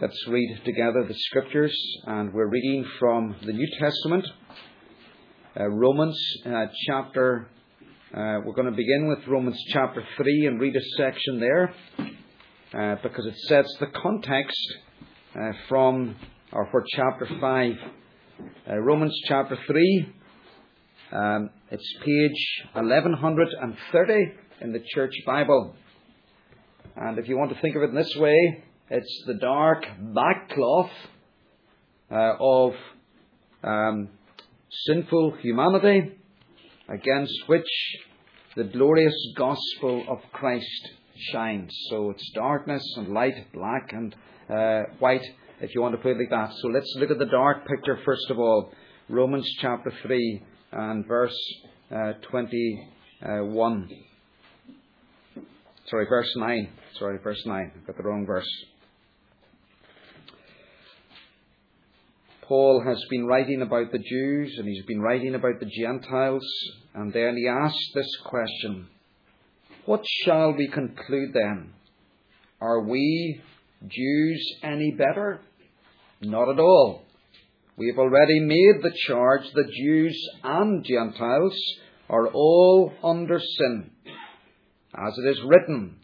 Let's read together the scriptures, and we're reading from the New Testament, uh, Romans uh, chapter. Uh, we're going to begin with Romans chapter 3 and read a section there uh, because it sets the context uh, from or for chapter 5. Uh, Romans chapter 3, um, it's page 1130 in the Church Bible. And if you want to think of it in this way, it's the dark backcloth uh, of um, sinful humanity against which the glorious gospel of Christ shines. So it's darkness and light, black and uh, white, if you want to put it like that. So let's look at the dark picture first of all. Romans chapter 3 and verse uh, 21. Sorry, verse 9. Sorry, verse 9. I've got the wrong verse. Paul has been writing about the Jews and he's been writing about the Gentiles, and then he asks this question What shall we conclude then? Are we Jews any better? Not at all. We have already made the charge that Jews and Gentiles are all under sin. As it is written,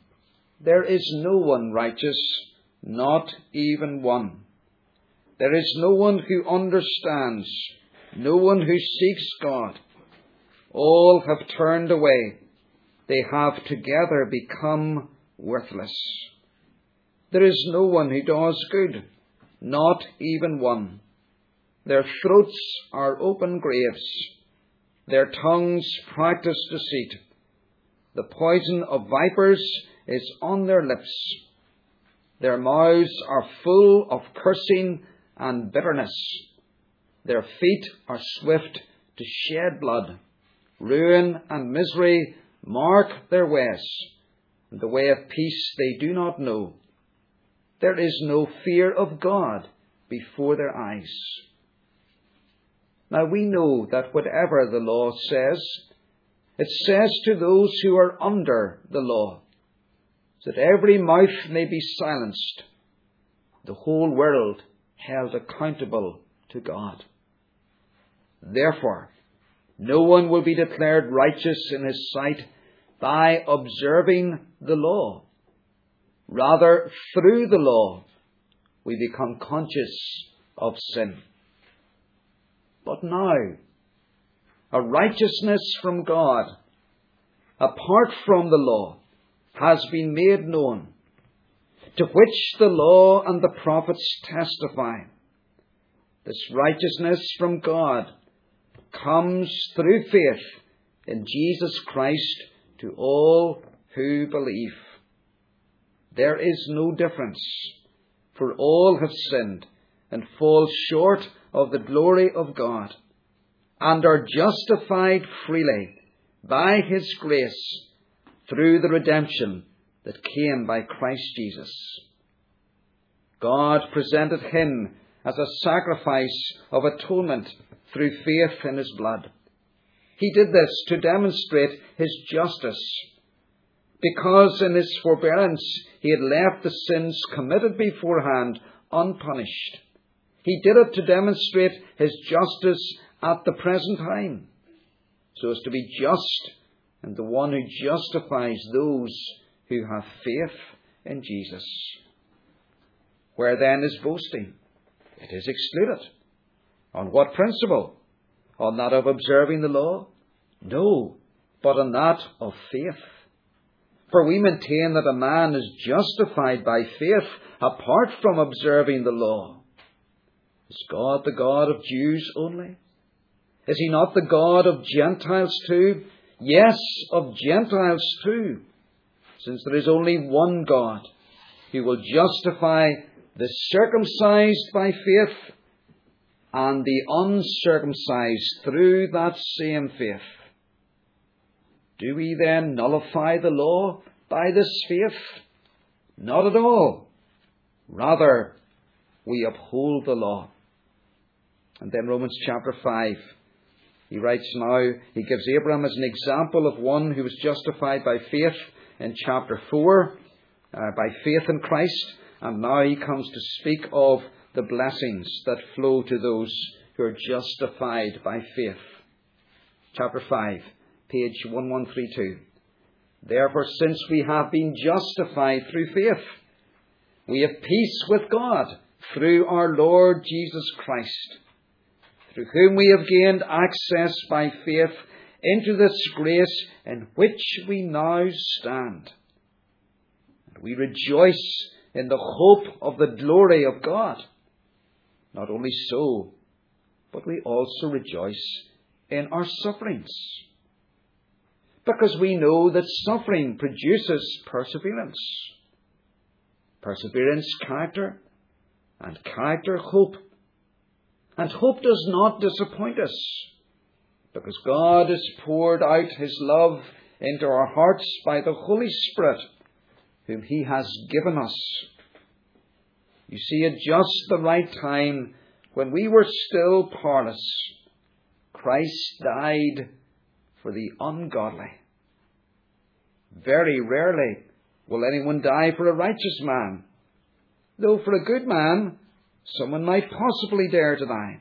There is no one righteous, not even one. There is no one who understands, no one who seeks God. All have turned away. They have together become worthless. There is no one who does good, not even one. Their throats are open graves. Their tongues practice deceit. The poison of vipers is on their lips. Their mouths are full of cursing and bitterness. Their feet are swift to shed blood. Ruin and misery mark their ways. The way of peace they do not know. There is no fear of God before their eyes. Now we know that whatever the law says, it says to those who are under the law, that every mouth may be silenced, the whole world held accountable to God. Therefore, no one will be declared righteous in his sight by observing the law. Rather, through the law, we become conscious of sin. But now, a righteousness from God, apart from the law, has been made known to which the law and the prophets testify. This righteousness from God comes through faith in Jesus Christ to all who believe. There is no difference, for all have sinned and fall short of the glory of God, and are justified freely by His grace through the redemption that came by Christ Jesus. God presented him as a sacrifice of atonement through faith in his blood. He did this to demonstrate his justice, because in his forbearance he had left the sins committed beforehand unpunished. He did it to demonstrate his justice at the present time, so as to be just and the one who justifies those who have faith in Jesus. Where then is boasting? It is excluded. On what principle? On that of observing the law? No, but on that of faith. For we maintain that a man is justified by faith apart from observing the law. Is God the God of Jews only? Is he not the God of Gentiles too? Yes, of Gentiles too since there is only one God who will justify the circumcised by faith and the uncircumcised through that same faith. Do we then nullify the law by this faith? Not at all. Rather, we uphold the law. And then Romans chapter 5. He writes now, he gives Abraham as an example of one who was justified by faith in chapter 4 uh, by faith in Christ. And now he comes to speak of the blessings that flow to those who are justified by faith. Chapter 5, page 1132. Therefore, since we have been justified through faith, we have peace with God through our Lord Jesus Christ, through whom we have gained access by faith into this grace in which we now stand. And we rejoice in the hope of the glory of God. Not only so, but we also rejoice in our sufferings. Because we know that suffering produces perseverance. Perseverance, character, and character, hope. And hope does not disappoint us, because God has poured out His love into our hearts by the Holy Spirit, whom He has given us. You see, at just the right time, when we were still powerless, Christ died for the ungodly. Very rarely will anyone die for a righteous man, though for a good man, someone might possibly dare to die.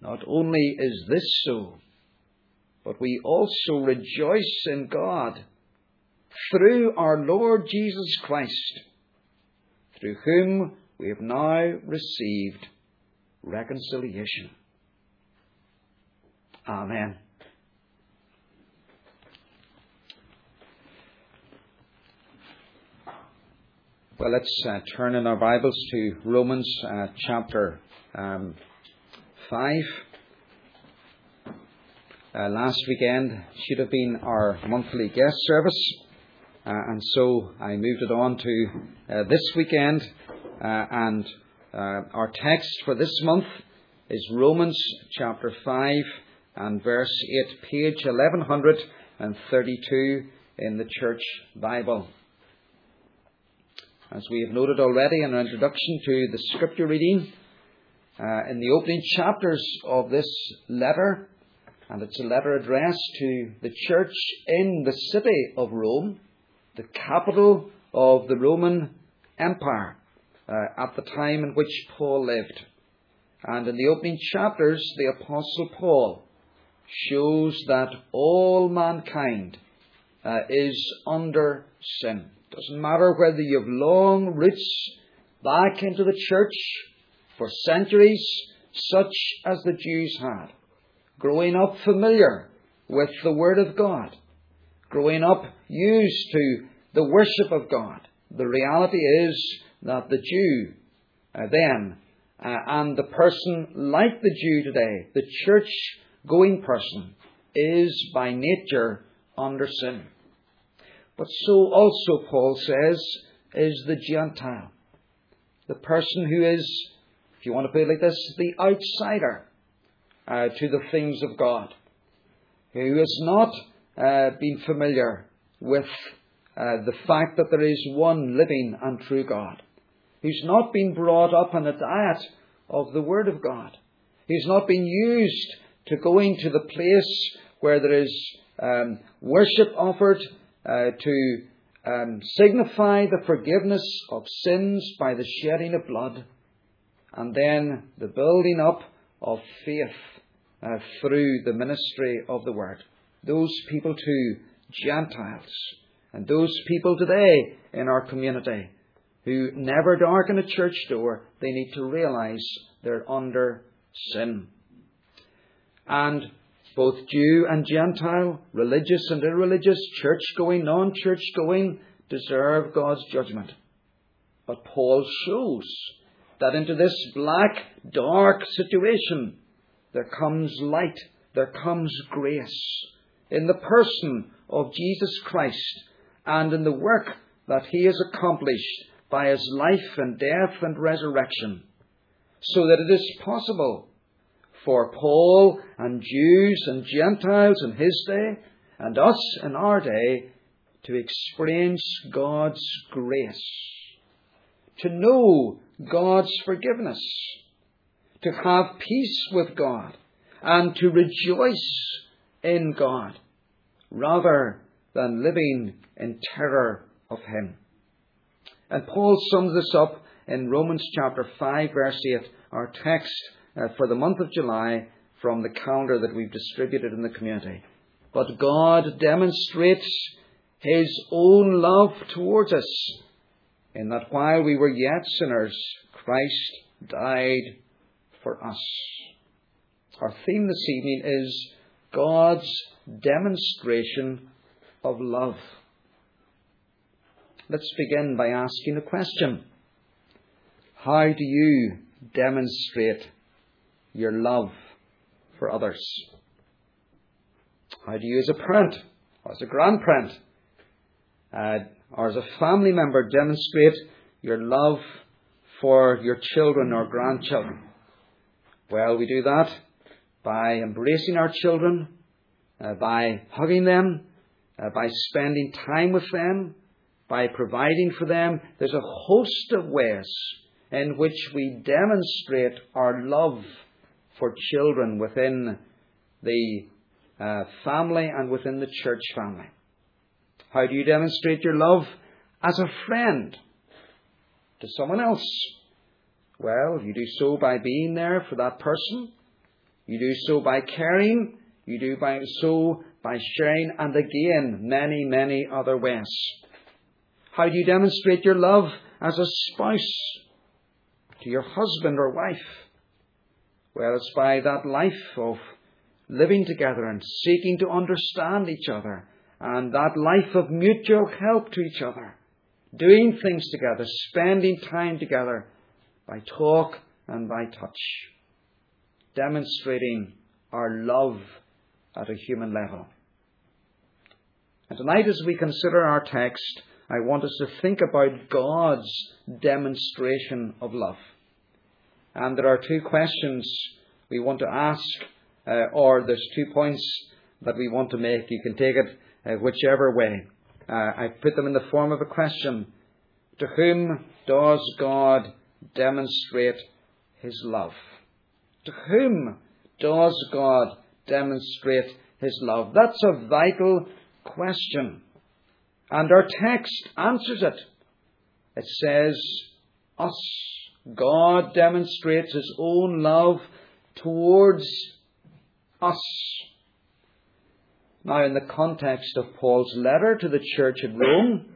Not only is this so, but we also rejoice in God through our Lord Jesus Christ, through whom we have now received reconciliation. Amen. Well, let's uh, turn in our Bibles to Romans uh, chapter um, 5. Uh, last weekend should have been our monthly guest service, uh, and so I moved it on to uh, this weekend. Uh, and our text for this month is Romans chapter 5 and verse 8, page 1132 in the Church Bible. As we have noted already in our introduction to the scripture reading, uh, in the opening chapters of this letter, and it's a letter addressed to the church in the city of Rome, the capital of the Roman Empire, uh, at the time in which Paul lived. And in the opening chapters, the Apostle Paul shows that all mankind uh, is under sin. Doesn't matter whether you have long roots back into the church for centuries, such as the Jews had, growing up familiar with the Word of God, growing up used to the worship of God. The reality is that the Jew uh, then uh, and the person like the Jew today, the church going person, is by nature under sin. But so also, Paul says, is the Gentile. The person who is, if you want to put it like this, the outsider uh, to the things of God, who has not uh, been familiar with uh, the fact that there is one living and true God, who's not been brought up on a diet of the Word of God, who's not been used to going to the place where there is um, worship offered uh, to um, signify the forgiveness of sins by the shedding of blood, and then the building up of faith uh, through the ministry of the Word. Those people too, Gentiles, and those people today in our community who never darken a church door, they need to realize they're under sin. And both Jew and Gentile, religious and irreligious, church going, non church going, deserve God's judgment. But Paul shows that into this black, dark situation there comes light, there comes grace in the person of Jesus Christ and in the work that he has accomplished by his life and death and resurrection, so that it is possible for Paul and Jews and Gentiles in his day and us in our day to experience God's grace, to know God's forgiveness, to have peace with God, and to rejoice in God, rather than living in terror of Him. And Paul sums this up in Romans chapter 5, verse 8, our text uh, for the month of July from the calendar that we've distributed in the community. But God demonstrates His own love towards us in that while we were yet sinners, Christ died for us. Our theme this evening is God's demonstration of love. Let's begin by asking a question. How do you demonstrate your love for others? How do you, as a parent, or as a grandparent, uh, or as a family member, demonstrate your love for your children or grandchildren? Well, we do that by embracing our children, uh, by hugging them, uh, by spending time with them, by providing for them. There's a host of ways in which we demonstrate our love for children within the uh, family and within the church family. How do you demonstrate your love as a friend to someone else? Well, you do so by being there for that person. You do so by caring. You do by, so by sharing, and again, many, many other ways. How do you demonstrate your love as a spouse to your husband or wife? Well, it's by that life of living together and seeking to understand each other, and that life of mutual help to each other, doing things together, spending time together by talk and by touch, demonstrating our love at a human level. And tonight, as we consider our text, I want us to think about God's demonstration of love. And there are two questions we want to ask, uh, or there's two points that we want to make. You can take it uh, whichever way. Uh, I put them in the form of a question. To whom does God demonstrate his love? To whom does God demonstrate his love? That's a vital question. And our text answers it. It says, Us. God demonstrates His own love towards us. Now, in the context of Paul's letter to the church at Rome,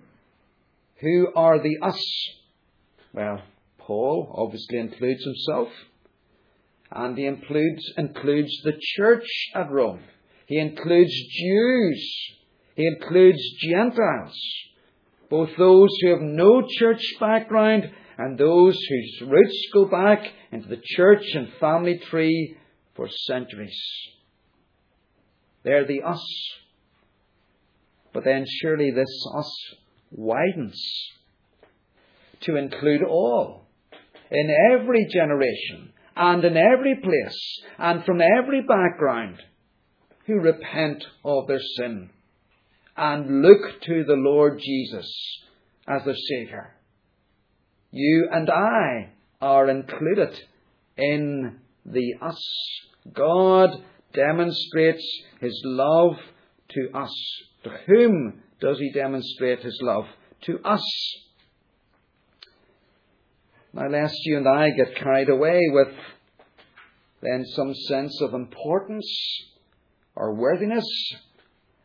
who are the us? Well, Paul obviously includes himself, and he includes, includes the church at Rome. He includes Jews he includes Gentiles, both those who have no church background and those whose roots go back into the church and family tree for centuries. They're the us. But then surely this us widens to include all in every generation and in every place and from every background who repent of their sin and look to the Lord Jesus as their Saviour. You and I are included in the us. God demonstrates His love to us. To whom does He demonstrate His love? To us. Now, lest you and I get carried away with then some sense of importance or worthiness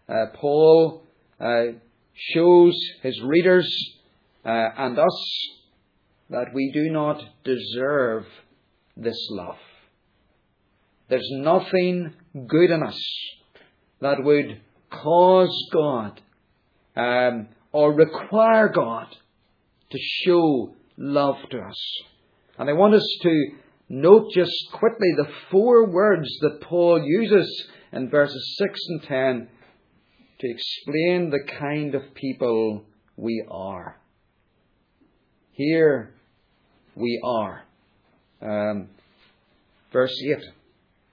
uh, Paul uh, shows his readers uh, and us that we do not deserve this love. There's nothing good in us that would cause God um, or require God to show love to us. And I want us to note just quickly the four words that Paul uses in verses 6 and 10 to explain the kind of people we are. Here we are. Um, verse 8,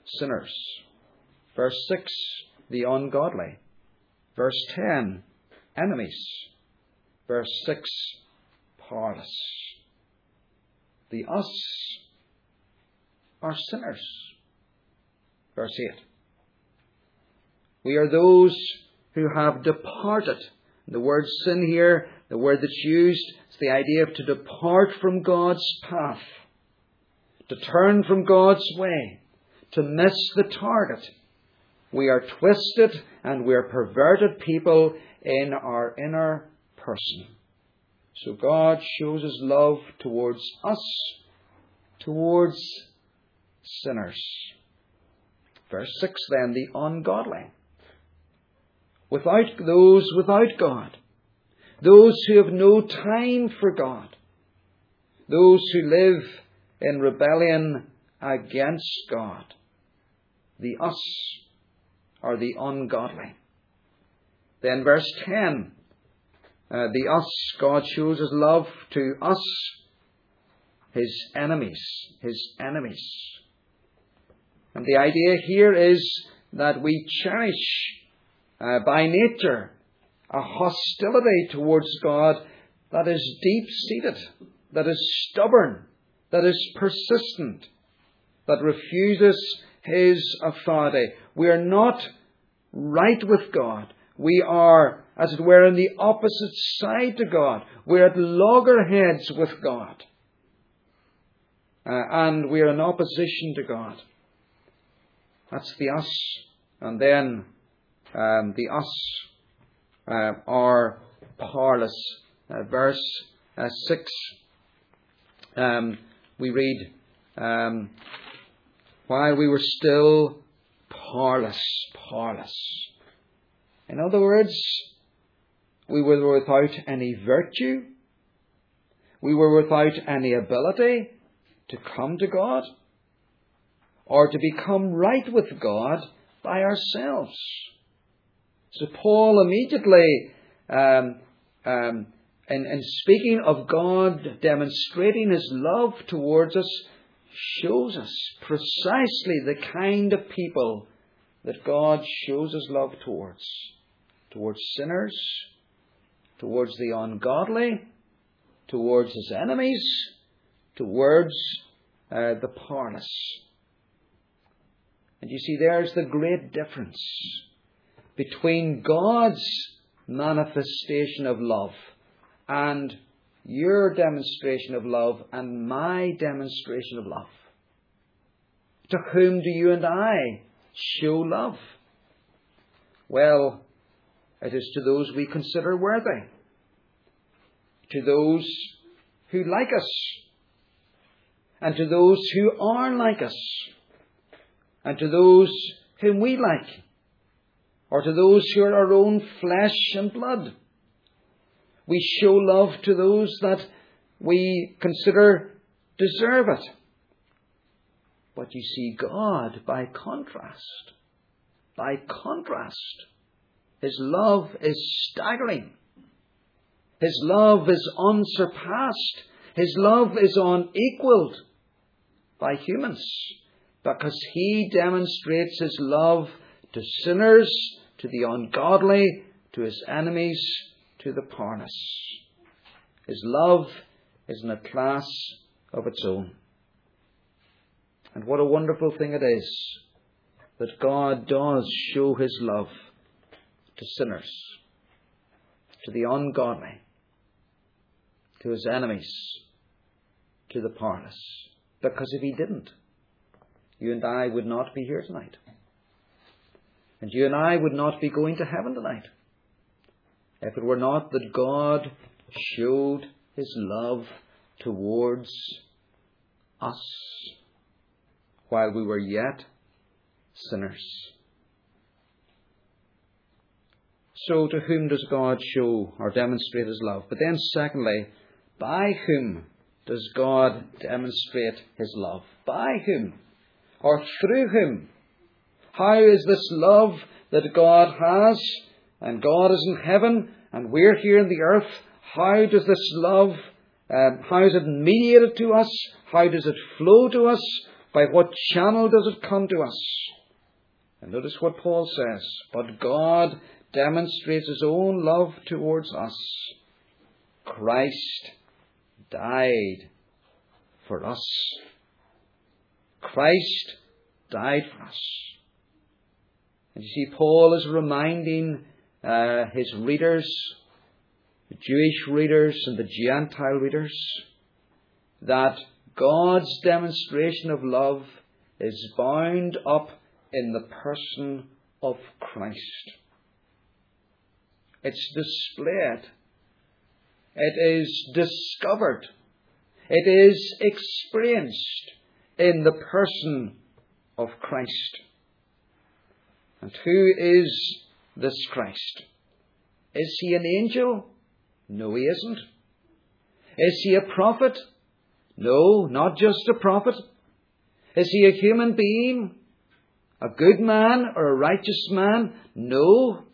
sinners. Verse 6, the ungodly. Verse 10, enemies. Verse 6, powerless. The us are sinners. Verse 8. We are those who have departed. The word sin here, the word that's used, is the idea of to depart from God's path, to turn from God's way, to miss the target. We are twisted and we are perverted people in our inner person. So God shows his love towards us, towards sinners. Verse 6 then, the ungodly. Without those without God, those who have no time for God, those who live in rebellion against God, the us are the ungodly. Then verse 10, uh, the us, God shows his love to us, his enemies, his enemies. And the idea here is that we cherish uh, by nature a hostility towards God that is deep seated, that is stubborn, that is persistent, that refuses His authority. We are not right with God. We are, as it were, on the opposite side to God. We're at loggerheads with God. Uh, and we're in opposition to God. That's the us. And then um, the us uh, are powerless. Uh, verse uh, 6, um, we read, um, While we were still powerless, powerless. In other words, we were without any virtue, we were without any ability to come to God or to become right with God by ourselves. So Paul immediately, um, um, in, in speaking of God demonstrating his love towards us, shows us precisely the kind of people that God shows his love towards. Towards sinners, towards the ungodly, towards his enemies, towards uh, the powerless. And you see, there's the great difference between God's manifestation of love and your demonstration of love and my demonstration of love. To whom do you and I show love? Well, it is to those we consider worthy, to those who like us, and to those who are like us and to those whom we like, or to those who are our own flesh and blood. We show love to those that we consider deserve it. But you see, God, by contrast, by contrast, His love is staggering. His love is unsurpassed. His love is unequaled by humans because he demonstrates his love to sinners, to the ungodly, to his enemies, to the powerless. His love is in a class of its own. And what a wonderful thing it is that God does show his love to sinners, to the ungodly, to his enemies, to the powerless. Because if he didn't, you and I would not be here tonight. And you and I would not be going to heaven tonight if it were not that God showed his love towards us while we were yet sinners. So, to whom does God show or demonstrate his love? But then, secondly, by whom does God demonstrate his love? By whom? or through him. How is this love that God has, and God is in heaven, and we're here in the earth, How does this love, um, how is it mediated to us? How does it flow to us? By what channel does it come to us? And notice what Paul says. But God demonstrates his own love towards us. Christ died for us. Christ died for us. And you see, Paul is reminding uh, his readers, the Jewish readers and the Gentile readers, that God's demonstration of love is bound up in the person of Christ. It's displayed. It is discovered. It is experienced in the person of Christ. And who is this Christ? Is he an angel? No, he isn't. Is he a prophet? No, not just a prophet. Is he a human being? A good man or a righteous man? No.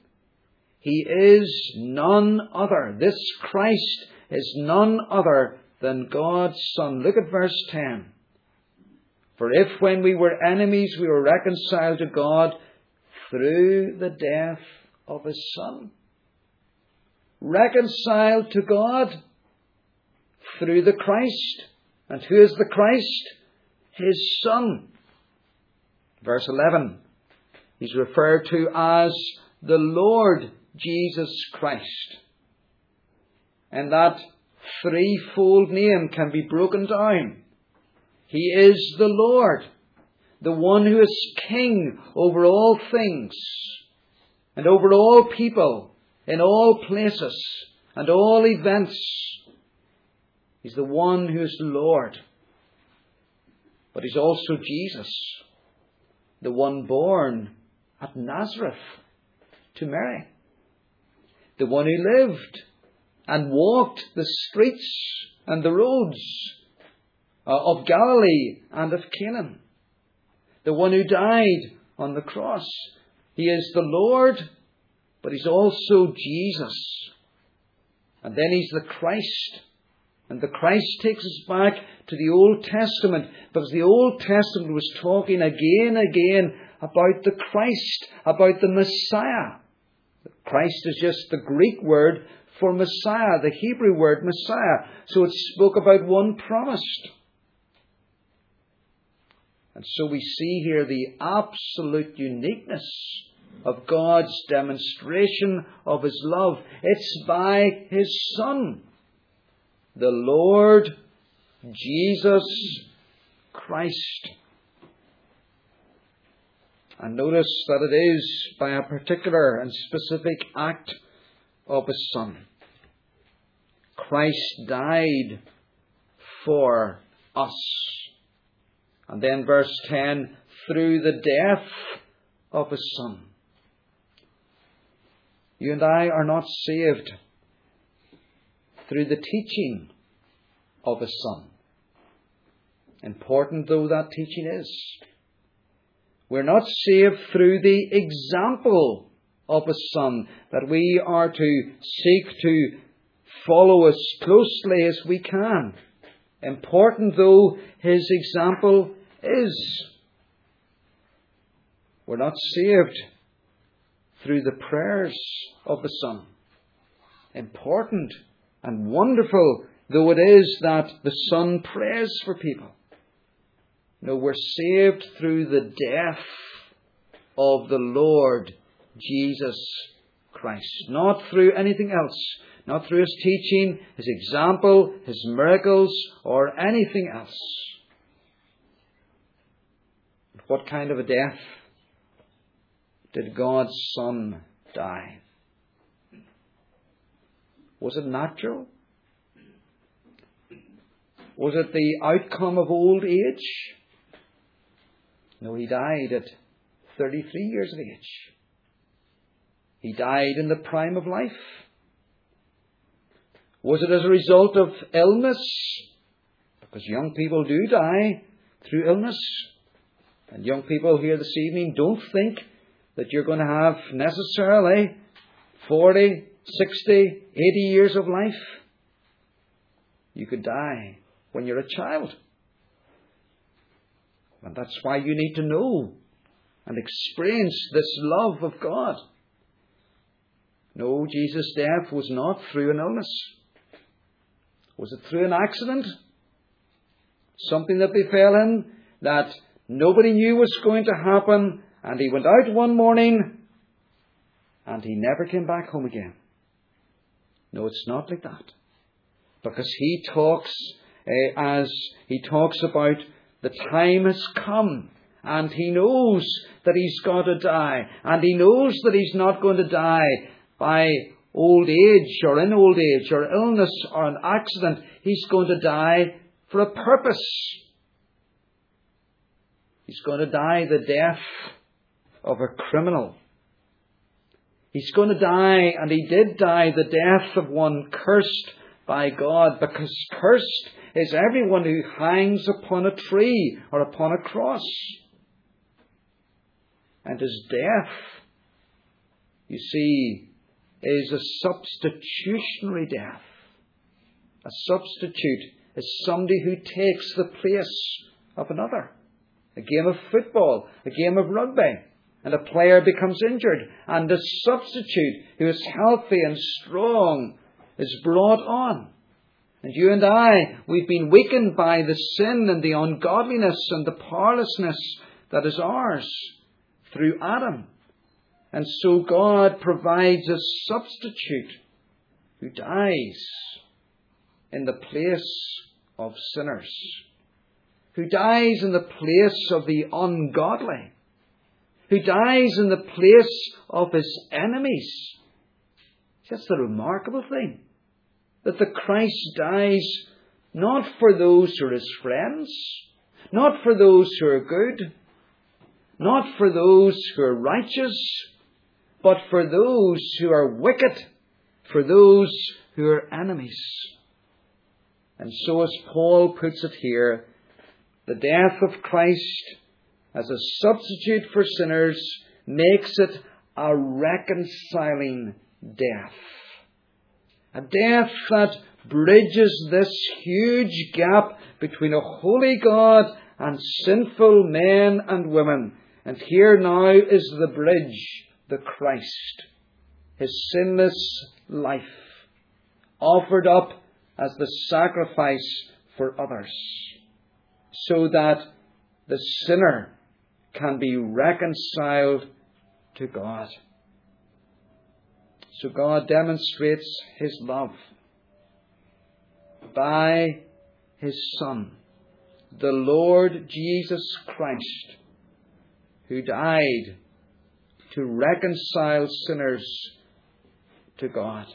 He is none other. This Christ is none other than God's Son. Look at verse 10. For if when we were enemies we were reconciled to God through the death of His Son. Reconciled to God through the Christ. And who is the Christ? His Son. Verse 11. He's referred to as the Lord Jesus Christ. And that threefold name can be broken down. He is the Lord, the one who is king over all things and over all people in all places and all events. He's the one who is Lord. But he's also Jesus, the one born at Nazareth to Mary, the one who lived and walked the streets and the roads uh, of Galilee and of Canaan, the one who died on the cross. He is the Lord, but he's also Jesus. And then he's the Christ. And the Christ takes us back to the Old Testament because the Old Testament was talking again and again about the Christ, about the Messiah. Christ is just the Greek word for Messiah, the Hebrew word Messiah. So it spoke about one promised. And so we see here the absolute uniqueness of God's demonstration of His love. It's by His Son, the Lord Jesus Christ. And notice that it is by a particular and specific act of His Son. Christ died for us. And then verse 10 through the death of his Son. You and I are not saved through the teaching of his Son. Important though that teaching is. We're not saved through the example of his Son that we are to seek to follow as closely as we can. Important though his example is. We're not saved through the prayers of the Son. Important and wonderful though it is that the Son prays for people. No, we're saved through the death of the Lord Jesus Christ, not through anything else, not through his teaching, his example, his miracles, or anything else. What kind of a death did God's Son die? Was it natural? Was it the outcome of old age? No, he died at 33 years of age. He died in the prime of life. Was it as a result of illness? Because young people do die through illness. And young people here this evening, don't think that you're going to have necessarily 40, 60, 80 years of life. You could die when you're a child. And that's why you need to know and experience this love of God. No, Jesus' death was not through an illness. Was it through an accident? Something that befell him that nobody knew was going to happen, and he went out one morning and he never came back home again. No, it's not like that. Because he talks uh, as he talks about the time has come and he knows that he's got to die and he knows that he's not going to die by old age or in old age or illness or an accident. He's going to die for a purpose. He's going to die the death of a criminal. He's going to die, and he did die the death of one cursed by God, because cursed is everyone who hangs upon a tree or upon a cross. And his death, you see, is a substitutionary death. A substitute is somebody who takes the place of another. A game of football, a game of rugby, and a player becomes injured, and the substitute who is healthy and strong is brought on. And you and I, we've been weakened by the sin and the ungodliness and the powerlessness that is ours through Adam. And so God provides a substitute who dies in the place of sinners, who dies in the place of the ungodly, who dies in the place of his enemies. That's the remarkable thing. That the Christ dies not for those who are his friends, not for those who are good, not for those who are righteous, but for those who are wicked, for those who are enemies. And so, as Paul puts it here, the death of Christ as a substitute for sinners makes it a reconciling death. A death that bridges this huge gap between a holy God and sinful men and women. And here now is the bridge, the Christ, his sinless life, offered up as the sacrifice for others, so that the sinner can be reconciled to God. So God demonstrates His love by His Son, the Lord Jesus Christ, who died to reconcile sinners to God,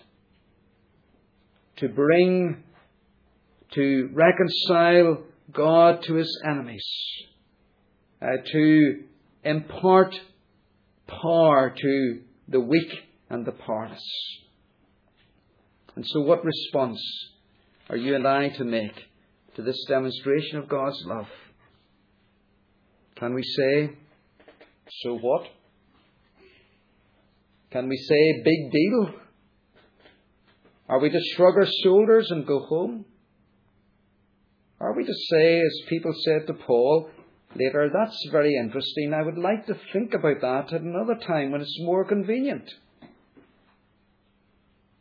to bring, to reconcile God to His enemies uh, to impart power to the weak and the powerless. And so, what response are you and I to make to this demonstration of God's love? Can we say, so what? Can we say, big deal? Are we to shrug our shoulders and go home? Are we to say, as people said to Paul, later, that's very interesting. I would like to think about that at another time when it's more convenient.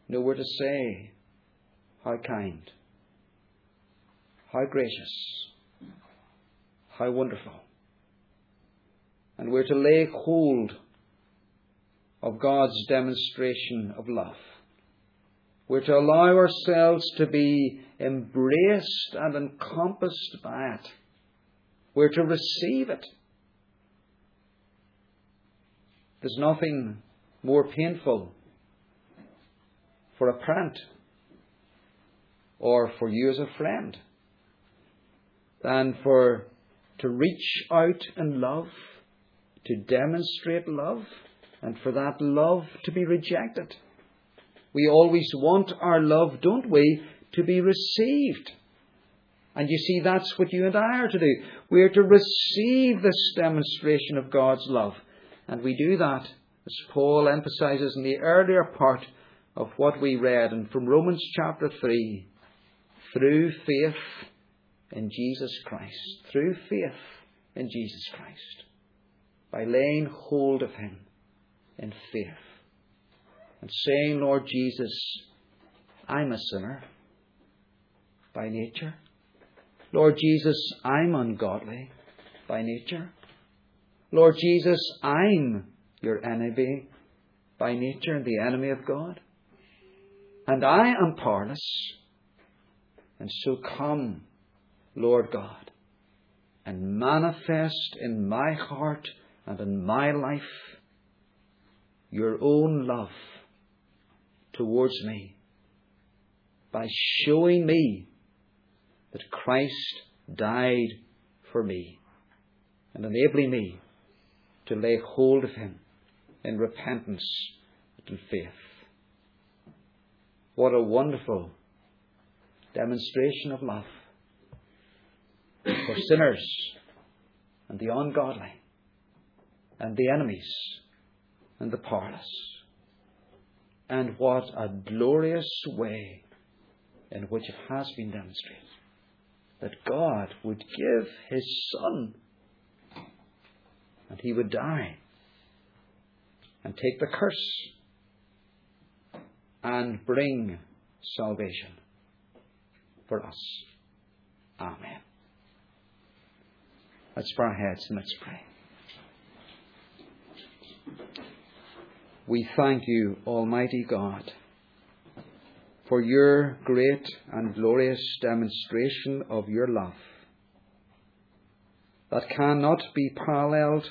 Nowhere to say how kind, how gracious, how wonderful. And we're to lay hold of God's demonstration of love. We're to allow ourselves to be embraced and encompassed by it. We're to receive it. There's nothing more painful for a parent or for you as a friend than for to reach out in love, to demonstrate love, and for that love to be rejected. We always want our love, don't we, to be received. And you see, that's what you and I are to do. We are to receive this demonstration of God's love. And we do that, as Paul emphasizes in the earlier part of what we read and from Romans chapter 3 through faith in Jesus Christ, through faith in Jesus Christ, by laying hold of Him in faith and saying, Lord Jesus, I'm a sinner by nature. Lord Jesus, I'm ungodly by nature. Lord Jesus, I'm your enemy by nature the enemy of God. And I am powerless. And so come, Lord God, and manifest in my heart and in my life your own love towards me by showing me that Christ died for me and enabling me to lay hold of him in repentance and faith. What a wonderful demonstration of love for sinners and the ungodly and the enemies and the powerless. And what a glorious way in which it has been demonstrated that God would give His Son and He would die and take the curse and bring salvation for us. Amen. Let's bow our heads and let's pray. We thank you, Almighty God, for your great and glorious demonstration of your love that cannot be paralleled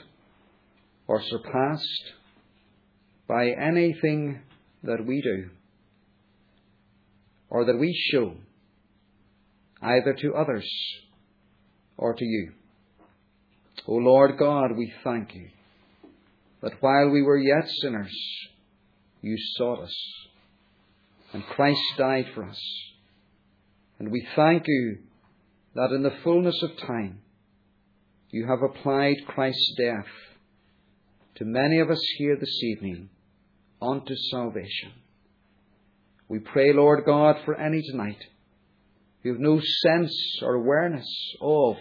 or surpassed by anything that we do or that we show either to others or to you. O Lord God, we thank you that while we were yet sinners, you sought us, and Christ died for us. And we thank you that in the fullness of time, you have applied Christ's death to many of us here this evening unto salvation. We pray, Lord God, for any tonight who have no sense or awareness of,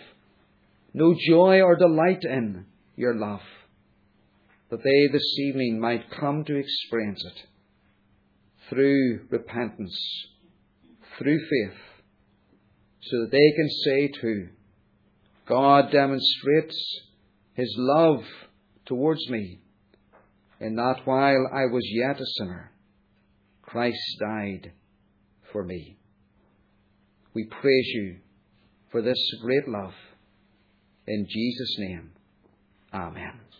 no joy or delight in your love that they this evening might come to experience it through repentance, through faith, so that they can say too, God demonstrates His love towards me in that while I was yet a sinner, Christ died for me. We praise you for this great love. In Jesus' name, Amen.